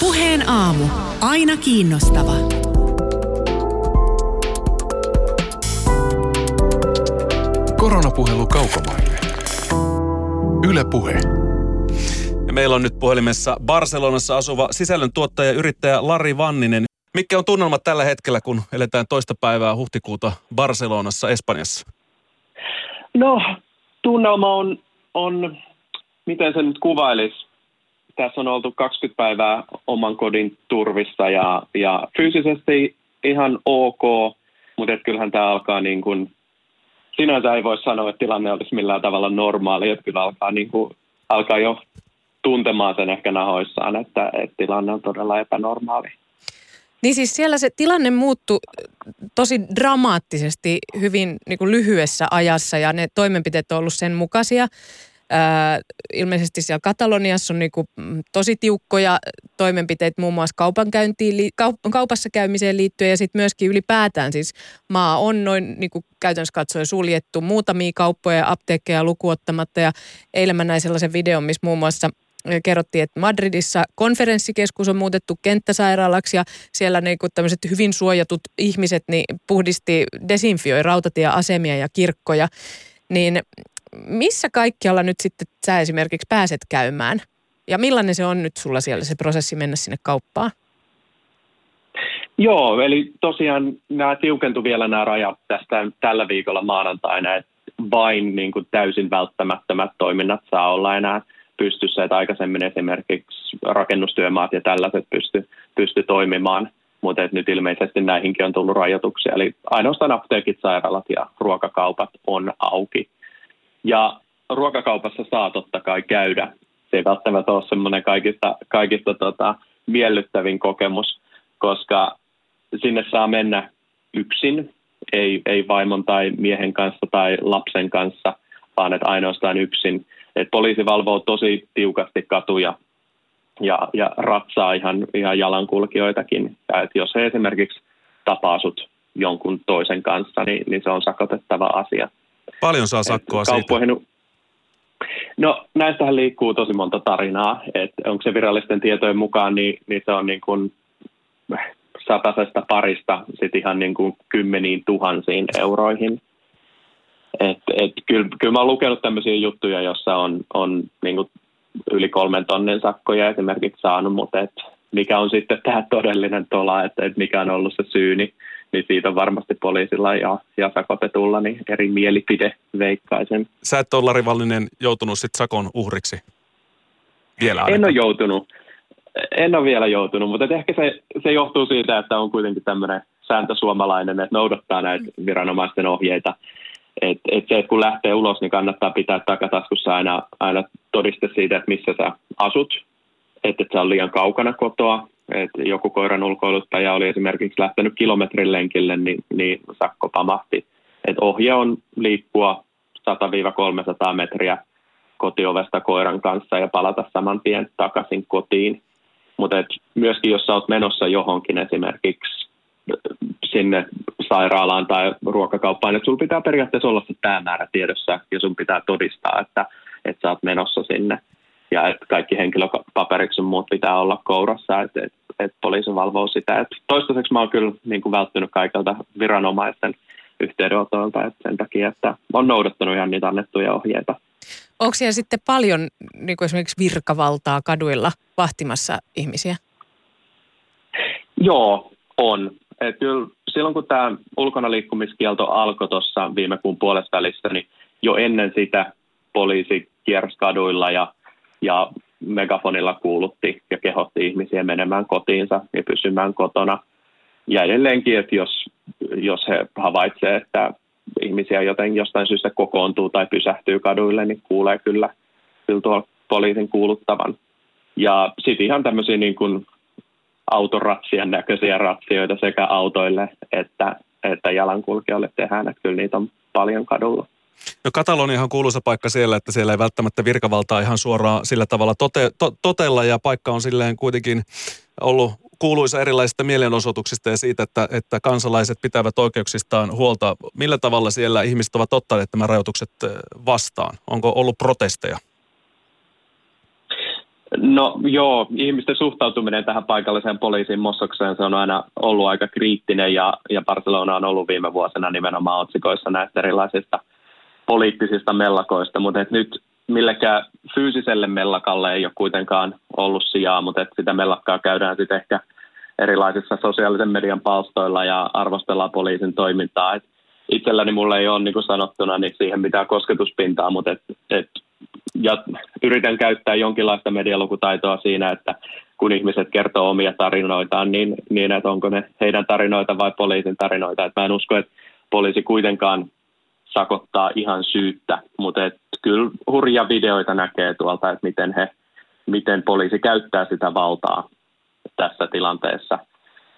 Puheen aamu. Aina kiinnostava. Koronapuhelu kaukomaille. Yle Puhe. Ja meillä on nyt puhelimessa Barcelonassa asuva sisällöntuottaja yrittäjä Lari Vanninen. Mikä on tunnelmat tällä hetkellä, kun eletään toista päivää huhtikuuta Barcelonassa, Espanjassa? No, tunnelma on, on miten se nyt kuvailisi? Tässä on oltu 20 päivää oman kodin turvissa ja, ja fyysisesti ihan ok, mutta et kyllähän tämä alkaa niin kuin, sinänsä ei voi sanoa, että tilanne olisi millään tavalla normaali, että kyllä alkaa, niin kuin, alkaa jo tuntemaan sen ehkä nahoissaan, että, että tilanne on todella epänormaali. Niin siis siellä se tilanne muuttui tosi dramaattisesti hyvin niin kuin lyhyessä ajassa ja ne toimenpiteet on ollut sen mukaisia. Ilmeisesti siellä Kataloniassa on niin kuin tosi tiukkoja toimenpiteitä muun muassa kaupankäyntiin, kaupassa käymiseen liittyen ja sitten myöskin ylipäätään siis maa on noin niin kuin käytännössä katsoen suljettu muutamia kauppoja ja apteekkeja lukuottamatta ja eilen mä näin sellaisen videon, missä muun muassa kerrottiin, että Madridissa konferenssikeskus on muutettu kenttäsairaalaksi ja siellä niin kuin tämmöiset hyvin suojatut ihmiset niin puhdisti, desinfioi rautatieasemia ja kirkkoja. Niin missä kaikkialla nyt sitten sä esimerkiksi pääset käymään? Ja millainen se on nyt sulla siellä se prosessi mennä sinne kauppaan? Joo, eli tosiaan nämä tiukentui vielä nämä rajat tästä tällä viikolla maanantaina, että vain niin kuin täysin välttämättömät toiminnat saa olla enää pystyssä, että aikaisemmin esimerkiksi rakennustyömaat ja tällaiset pysty, pysty toimimaan, mutta nyt ilmeisesti näihinkin on tullut rajoituksia, eli ainoastaan apteekit, sairaalat ja ruokakaupat on auki. Ja ruokakaupassa saa totta kai käydä. Se ei välttämättä ole semmoinen kaikista, kaikista tota, miellyttävin kokemus, koska sinne saa mennä yksin, ei, ei vaimon tai miehen kanssa tai lapsen kanssa, vaan että ainoastaan yksin. Et poliisi valvoo tosi tiukasti katuja ja, ja ratsaa ihan, ihan jalankulkijoitakin. Ja et jos he esimerkiksi tapaa sut jonkun toisen kanssa, niin, niin se on sakotettava asia. Paljon saa sakkoa siitä? No näistähän liikkuu tosi monta tarinaa. Et onko se virallisten tietojen mukaan, niin, niin se on niin kuin satasesta parista sit ihan niin kuin kymmeniin tuhansiin euroihin. Et, et, kyllä, kyllä mä oon lukenut tämmöisiä juttuja, jossa on, on niin kuin yli kolmen tonnin sakkoja esimerkiksi saanut, mutta et mikä on sitten tämä todellinen tola, että et mikä on ollut se syy, niin, niin siitä on varmasti poliisilla ja, ja sakotetulla niin eri mielipide veikkaisen. Sä et ole Lari Vallinen joutunut sitten sakon uhriksi vielä ainakaan. En ole joutunut. En ole vielä joutunut, mutta ehkä se, se johtuu siitä, että on kuitenkin tämmöinen sääntö suomalainen, että noudattaa näitä viranomaisten ohjeita. Et, et se, että kun lähtee ulos, niin kannattaa pitää takataskussa aina, aina todiste siitä, että missä sä asut, että et sä on liian kaukana kotoa. Et joku koiran ulkoiluttaja oli esimerkiksi lähtenyt kilometrin lenkille, niin, niin sakko pamahti. Et ohje on liikkua 100-300 metriä kotiovesta koiran kanssa ja palata saman tien takaisin kotiin. Mutta myöskin jos oot menossa johonkin esimerkiksi sinne sairaalaan tai ruokakauppaan, että sulla pitää periaatteessa olla se päämäärä tiedossa ja sun pitää todistaa, että, että sä oot menossa sinne ja että kaikki henkilöpaperit sun muut pitää olla kourassa, että, että, että poliisi valvoo sitä. Että toistaiseksi mä oon kyllä niin kuin välttynyt kaikilta viranomaisten yhteydenotoilta että sen takia, että on noudattanut ihan niitä annettuja ohjeita. Onko siellä sitten paljon niin kuin esimerkiksi virkavaltaa kaduilla vahtimassa ihmisiä? Joo, on. Et kyllä silloin kun tämä ulkona liikkumiskielto alkoi tuossa viime kuun puolesta välissä, niin jo ennen sitä poliisi kiersi kaduilla ja, ja megafonilla kuulutti ja kehotti ihmisiä menemään kotiinsa ja pysymään kotona. Ja edelleenkin, että jos, jos he havaitsevat, että ihmisiä joten jostain syystä kokoontuu tai pysähtyy kaduille, niin kuulee kyllä, kyllä tuolla poliisin kuuluttavan. Ja sitten ihan tämmöisiä niin kuin autoratsien näköisiä ratsioita sekä autoille että, että jalankulkijoille tehdään, että kyllä niitä on paljon kadulla. No Kataloniahan on kuuluisa paikka siellä, että siellä ei välttämättä virkavaltaa ihan suoraan sillä tavalla tote, to, totella ja paikka on silleen kuitenkin ollut kuuluisa erilaisista mielenosoituksista ja siitä, että, että kansalaiset pitävät oikeuksistaan huolta. Millä tavalla siellä ihmiset ovat ottaneet nämä rajoitukset vastaan? Onko ollut protesteja? No joo, ihmisten suhtautuminen tähän paikalliseen poliisin mossokseen se on aina ollut aika kriittinen ja, ja Barcelona on ollut viime vuosina nimenomaan otsikoissa näistä erilaisista poliittisista mellakoista, mutta et nyt millekään fyysiselle mellakalle ei ole kuitenkaan ollut sijaa, mutta et sitä mellakkaa käydään sitten ehkä erilaisissa sosiaalisen median palstoilla ja arvostellaan poliisin toimintaa. Et itselläni mulla ei ole niin kuin sanottuna niin siihen mitään kosketuspintaa, mutta et, et, ja yritän käyttää jonkinlaista medialukutaitoa siinä, että kun ihmiset kertoo omia tarinoitaan, niin, niin että onko ne heidän tarinoita vai poliisin tarinoita. Et mä en usko, että poliisi kuitenkaan sakottaa ihan syyttä, mutta kyllä hurja videoita näkee tuolta, että miten, he, miten poliisi käyttää sitä valtaa tässä tilanteessa.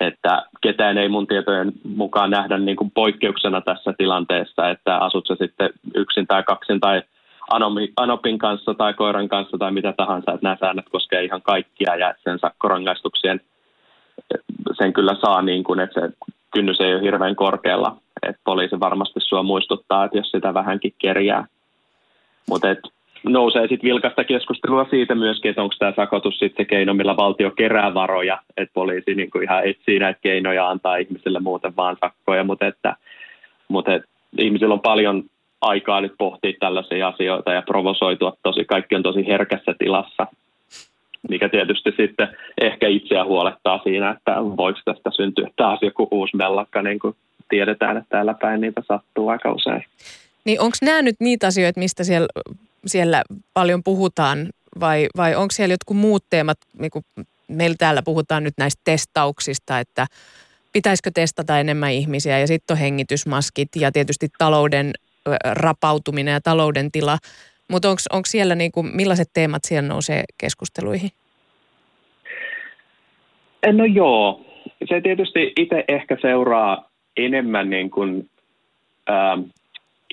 Että ketään ei mun tietojen mukaan nähdä niin kuin poikkeuksena tässä tilanteessa, että asut se sitten yksin tai kaksin tai Anopin kanssa tai koiran kanssa tai mitä tahansa, että nämä säännöt koskee ihan kaikkia ja sen sakkorangaistuksien sen kyllä saa niin kuin, että se kynnys ei ole hirveän korkealla, että poliisi varmasti sua muistuttaa, että jos sitä vähänkin kerjää. Mutta nousee sitten vilkasta keskustelua siitä myöskin, että onko tämä sakotus sitten se keino, millä valtio kerää varoja, että poliisi niin kuin ihan etsii näitä keinoja antaa ihmisille muuten vaan sakkoja, mutta että, mutta että ihmisillä on paljon aikaa nyt pohtia tällaisia asioita ja provosoitua tosi, kaikki on tosi herkässä tilassa, mikä tietysti sitten ehkä itseä huolettaa siinä, että voiko tästä syntyä taas joku uusi mellakka, niin kuin tiedetään, että täällä päin niitä sattuu aika usein. Niin onko nämä nyt niitä asioita, mistä siellä, siellä paljon puhutaan vai, vai onko siellä jotkut muut teemat, niin kuin meillä täällä puhutaan nyt näistä testauksista, että pitäisikö testata enemmän ihmisiä ja sitten on hengitysmaskit ja tietysti talouden rapautuminen ja talouden tila. Mutta onko siellä, niinku, millaiset teemat siellä nousee keskusteluihin? No joo, se tietysti itse ehkä seuraa enemmän niin kuin, äh,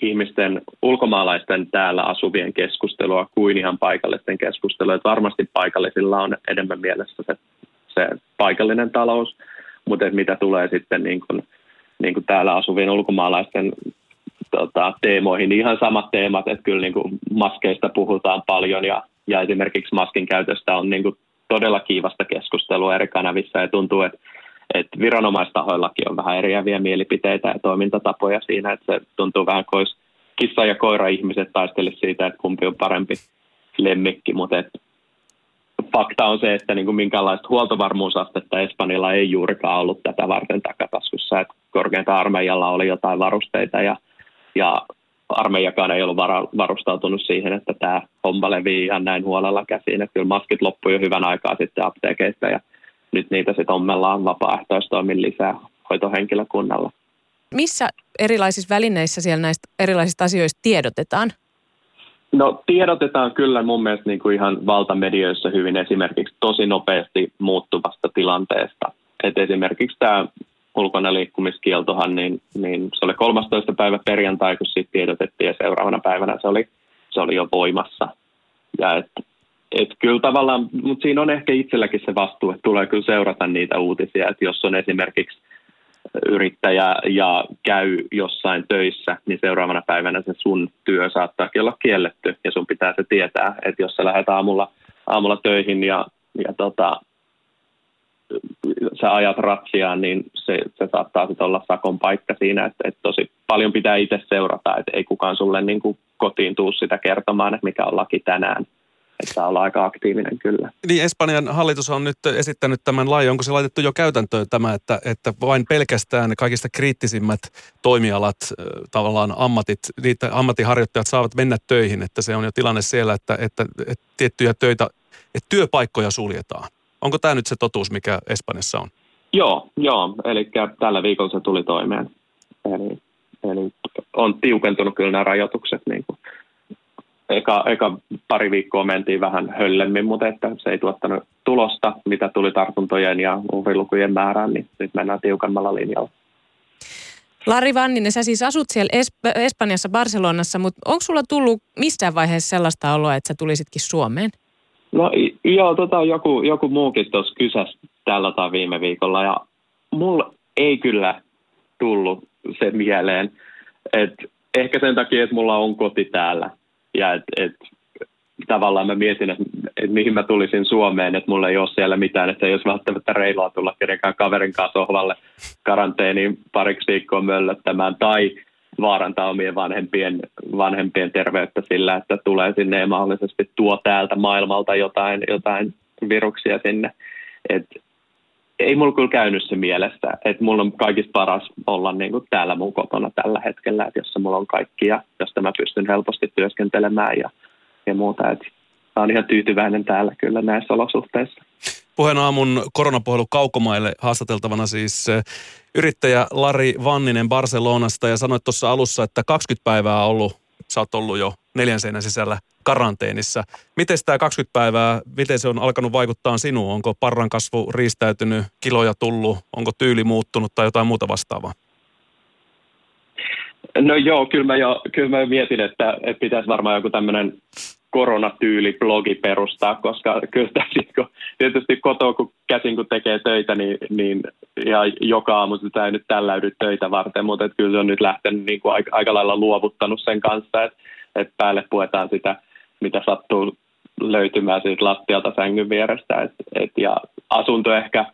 ihmisten, ulkomaalaisten täällä asuvien keskustelua kuin ihan paikallisten keskustelua. Et varmasti paikallisilla on enemmän mielessä se, se paikallinen talous, mutta mitä tulee sitten niin kuin, niin kuin täällä asuvien ulkomaalaisten tota, teemoihin, niin ihan samat teemat, että kyllä niin kuin maskeista puhutaan paljon ja, ja esimerkiksi maskin käytöstä on niin kuin todella kiivasta keskustelua eri kanavissa ja tuntuu, että, että viranomaistahoillakin on vähän eriäviä mielipiteitä ja toimintatapoja siinä, että se tuntuu vähän kuin kissa ja koira ihmiset taistelisi siitä, että kumpi on parempi lemmikki, mutta et, fakta on se, että niin kuin minkälaista huoltovarmuusastetta Espanjalla ei juurikaan ollut tätä varten takataskussa, että korkeinta armeijalla oli jotain varusteita ja ja armeijakaan ei ollut varustautunut siihen, että tämä homma levii ihan näin huolella käsiin. Että kyllä maskit loppui jo hyvän aikaa sitten apteekeista ja nyt niitä sitten ommellaan vapaaehtoistoimin lisää hoitohenkilökunnalla. Missä erilaisissa välineissä siellä näistä erilaisista asioista tiedotetaan? No tiedotetaan kyllä mun mielestä niin kuin ihan valtamedioissa hyvin esimerkiksi tosi nopeasti muuttuvasta tilanteesta. Et esimerkiksi tämä ulkona liikkumiskieltohan, niin, niin se oli 13. päivä perjantai, kun siitä tiedotettiin ja seuraavana päivänä se oli, se oli jo voimassa. Ja et, et kyllä tavallaan, mutta siinä on ehkä itselläkin se vastuu, että tulee kyllä seurata niitä uutisia, että jos on esimerkiksi yrittäjä ja käy jossain töissä, niin seuraavana päivänä se sun työ saattaa olla kielletty ja sun pitää se tietää, että jos sä lähdet aamulla, aamulla töihin ja, ja tota, sä ajat ratsiaan, niin se, se saattaa sitten olla sakon paikka siinä, että, että tosi paljon pitää itse seurata, että ei kukaan sulle niin kuin kotiin tuu sitä kertomaan, että mikä on laki tänään. Että olla aika aktiivinen kyllä. Niin, Espanjan hallitus on nyt esittänyt tämän lain. Onko se laitettu jo käytäntöön tämä, että, että vain pelkästään kaikista kriittisimmät toimialat, tavallaan ammatit, niitä ammattiharjoittajat saavat mennä töihin, että se on jo tilanne siellä, että, että, että tiettyjä töitä, että työpaikkoja suljetaan. Onko tämä nyt se totuus, mikä Espanjassa on? Joo, joo. eli tällä viikolla se tuli toimeen. Eli, eli on tiukentunut kyllä nämä rajoitukset. Niin kuin. Eka, eka pari viikkoa mentiin vähän höllemmin, mutta että se ei tuottanut tulosta, mitä tuli tartuntojen ja uhrilukujen määrään, niin nyt mennään tiukemmalla linjalla. Lari Vanninen, sä siis asut siellä Esp- Espanjassa, Barcelonassa, mutta onko sulla tullut missään vaiheessa sellaista oloa, että sä tulisitkin Suomeen? No joo, tota, joku, joku muukin tuossa kysäsi tällä tai viime viikolla ja mulla ei kyllä tullut se mieleen, että ehkä sen takia, että mulla on koti täällä ja et, et, tavallaan mä mietin, että, että mihin mä tulisin Suomeen, että mulla ei ole siellä mitään, että ei olisi välttämättä reilua tulla kenenkään kaverin kanssa sohvalle karanteeniin pariksi viikkoa möllöttämään tai vaarantaa omien vanhempien, vanhempien terveyttä sillä, että tulee sinne ja mahdollisesti tuo täältä maailmalta jotain, jotain viruksia sinne. Et ei mulla kyllä käynyt se mielessä, että mulla on kaikista paras olla niin kuin täällä mun kotona tällä hetkellä, että jossa mulla on kaikki ja josta mä pystyn helposti työskentelemään ja, ja muuta. Että mä oon ihan tyytyväinen täällä kyllä näissä olosuhteissa. Puheen aamun koronapuhelu Kaukomaille haastateltavana siis eh, yrittäjä Lari Vanninen Barcelonasta ja sanoit tuossa alussa, että 20 päivää on ollut, sä oot ollut jo neljän seinän sisällä karanteenissa. Miten tämä 20 päivää, miten se on alkanut vaikuttaa sinuun? Onko parran kasvu riistäytynyt, kiloja tullut, onko tyyli muuttunut tai jotain muuta vastaavaa? No joo, kyllä mä jo, kyllä mä jo mietin, että, että pitäisi varmaan joku tämmöinen koronatyyli-blogi perustaa, koska kyllä tässä, kun, tietysti kotoa kun käsin kun tekee töitä, niin, niin ja joka aamu sitä ei nyt tälläydy töitä varten, mutta että kyllä se on nyt lähtenyt niin kuin aika, aika lailla luovuttanut sen kanssa, että, että päälle puetaan sitä, mitä sattuu löytymään siitä lattialta sängyn vierestä. Et, et, ja asunto ehkä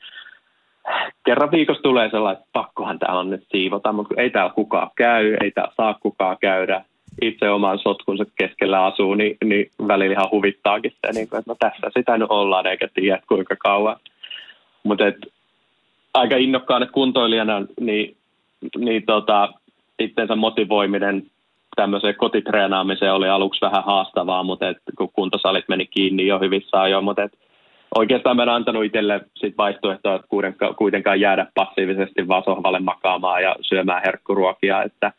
kerran viikossa tulee sellainen, että pakkohan täällä on nyt siivota, mutta ei täällä kukaan käy, ei täällä saa kukaan käydä itse oman sotkunsa keskellä asuu, niin, niin välillä ihan huvittaakin se, niin kuin, että no tässä sitä nyt ollaan eikä tiedä kuinka kauan. Mutta aika innokkaana kuntoilijana, niin, niin tota, itsensä motivoiminen tämmöiseen kotitreenaamiseen oli aluksi vähän haastavaa, mutta et, kun kuntosalit meni kiinni jo hyvissä ajoin, mutta et, oikeastaan mä en antanut itselle sit vaihtoehtoa, että kuitenkaan jäädä passiivisesti vaan sohvalle makaamaan ja syömään herkkuruokia, että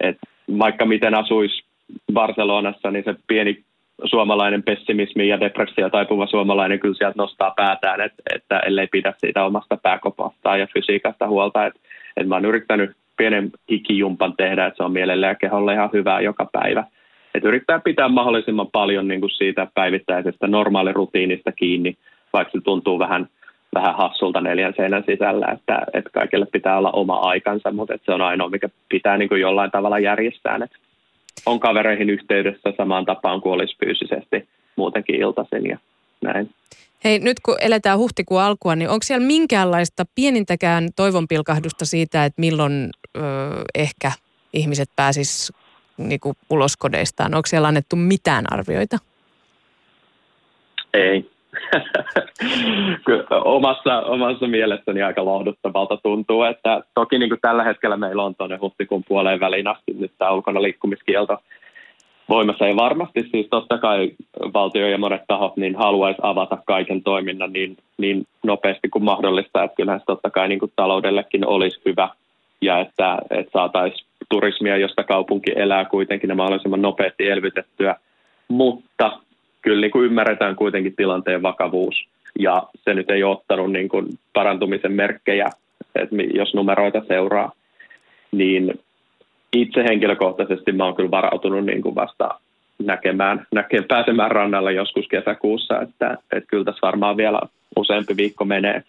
et vaikka miten asuisi Barcelonassa, niin se pieni suomalainen pessimismi ja depressio taipuva suomalainen kyllä sieltä nostaa päätään, että, että ellei pidä siitä omasta pääkopastaan ja fysiikasta huolta. Että, että mä oon yrittänyt pienen hikijumpan tehdä, että se on mielelle ja keholle ihan hyvää joka päivä. Että yrittää pitää mahdollisimman paljon niin kuin siitä päivittäisestä normaalirutiinista kiinni, vaikka se tuntuu vähän, vähän hassulta neljän seinän sisällä, että, että kaikille pitää olla oma aikansa, mutta että se on ainoa, mikä pitää niin kuin jollain tavalla järjestää. Että on kavereihin yhteydessä samaan tapaan kuin olisi fyysisesti muutenkin iltaisin ja näin. Hei, nyt kun eletään huhtikuun alkua, niin onko siellä minkäänlaista pienintäkään toivonpilkahdusta siitä, että milloin ö, ehkä ihmiset pääsis niinku, ulos kodeistaan? Onko siellä annettu mitään arvioita? Ei. Omassa, omassa mielessäni aika lohduttavalta tuntuu, että toki niin kuin tällä hetkellä meillä on tuonne huhtikuun puoleen väliin asti nyt tämä ulkona liikkumiskielto voimassa. Ja varmasti siis totta kai valtio ja monet tahot niin haluaisi avata kaiken toiminnan niin, niin nopeasti kuin mahdollista. Että kyllähän se totta kai niin kuin taloudellekin olisi hyvä ja että, että saataisiin turismia, josta kaupunki elää kuitenkin mahdollisimman nopeasti elvytettyä. Mutta kyllä niin kuin ymmärretään kuitenkin tilanteen vakavuus ja se nyt ei ottanut niin kuin parantumisen merkkejä, että jos numeroita seuraa, niin itse henkilökohtaisesti mä oon kyllä varautunut niin kuin vasta näkemään, näkemään, pääsemään rannalla joskus kesäkuussa, että, että kyllä tässä varmaan vielä useampi viikko menee.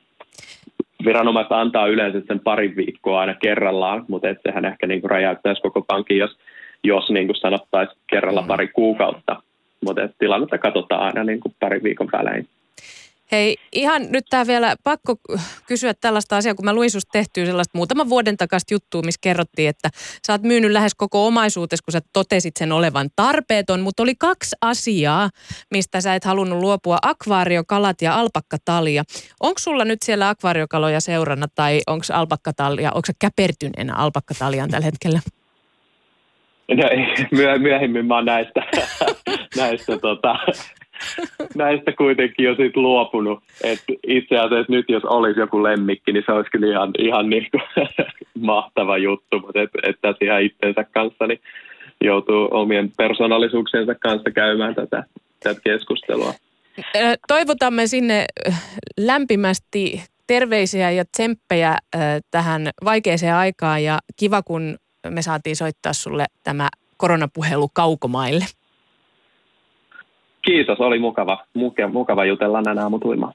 Viranomaiset antaa yleensä sen pari viikkoa aina kerrallaan, mutta et sehän ehkä niin kuin räjäyttäisi koko pankin, jos, jos niin kuin sanottaisiin kerralla mm. pari kuukautta. Mutta tilannetta katsotaan aina niin kuin parin viikon välein. Hei, ihan nyt tämä vielä pakko kysyä tällaista asiaa, kun mä luin susta tehtyä sellaista muutaman vuoden takaisin juttua, missä kerrottiin, että sä oot myynyt lähes koko omaisuutesi, kun sä totesit sen olevan tarpeeton, mutta oli kaksi asiaa, mistä sä et halunnut luopua, akvaariokalat ja alpakkatalia. Onko sulla nyt siellä akvaariokaloja seurana tai onko alpakkatalia, onko sä käpertyneenä alpakkataliaan tällä hetkellä? No ei, myöhemmin mä oon näistä, näistä tota, näistä kuitenkin jo sit luopunut. Et itse asiassa nyt jos olisi joku lemmikki, niin se olisi kyllä ihan, ihan niin kuin mahtava juttu, mutta et, et tässä ihan itsensä kanssa niin joutuu omien persoonallisuuksiensa kanssa käymään tätä, tätä keskustelua. Toivotamme sinne lämpimästi terveisiä ja tsemppejä tähän vaikeeseen aikaan ja kiva, kun me saatiin soittaa sulle tämä koronapuhelu kaukomaille. Kiitos, oli mukava, mukava jutella näin aamutuimaan.